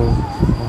Falou.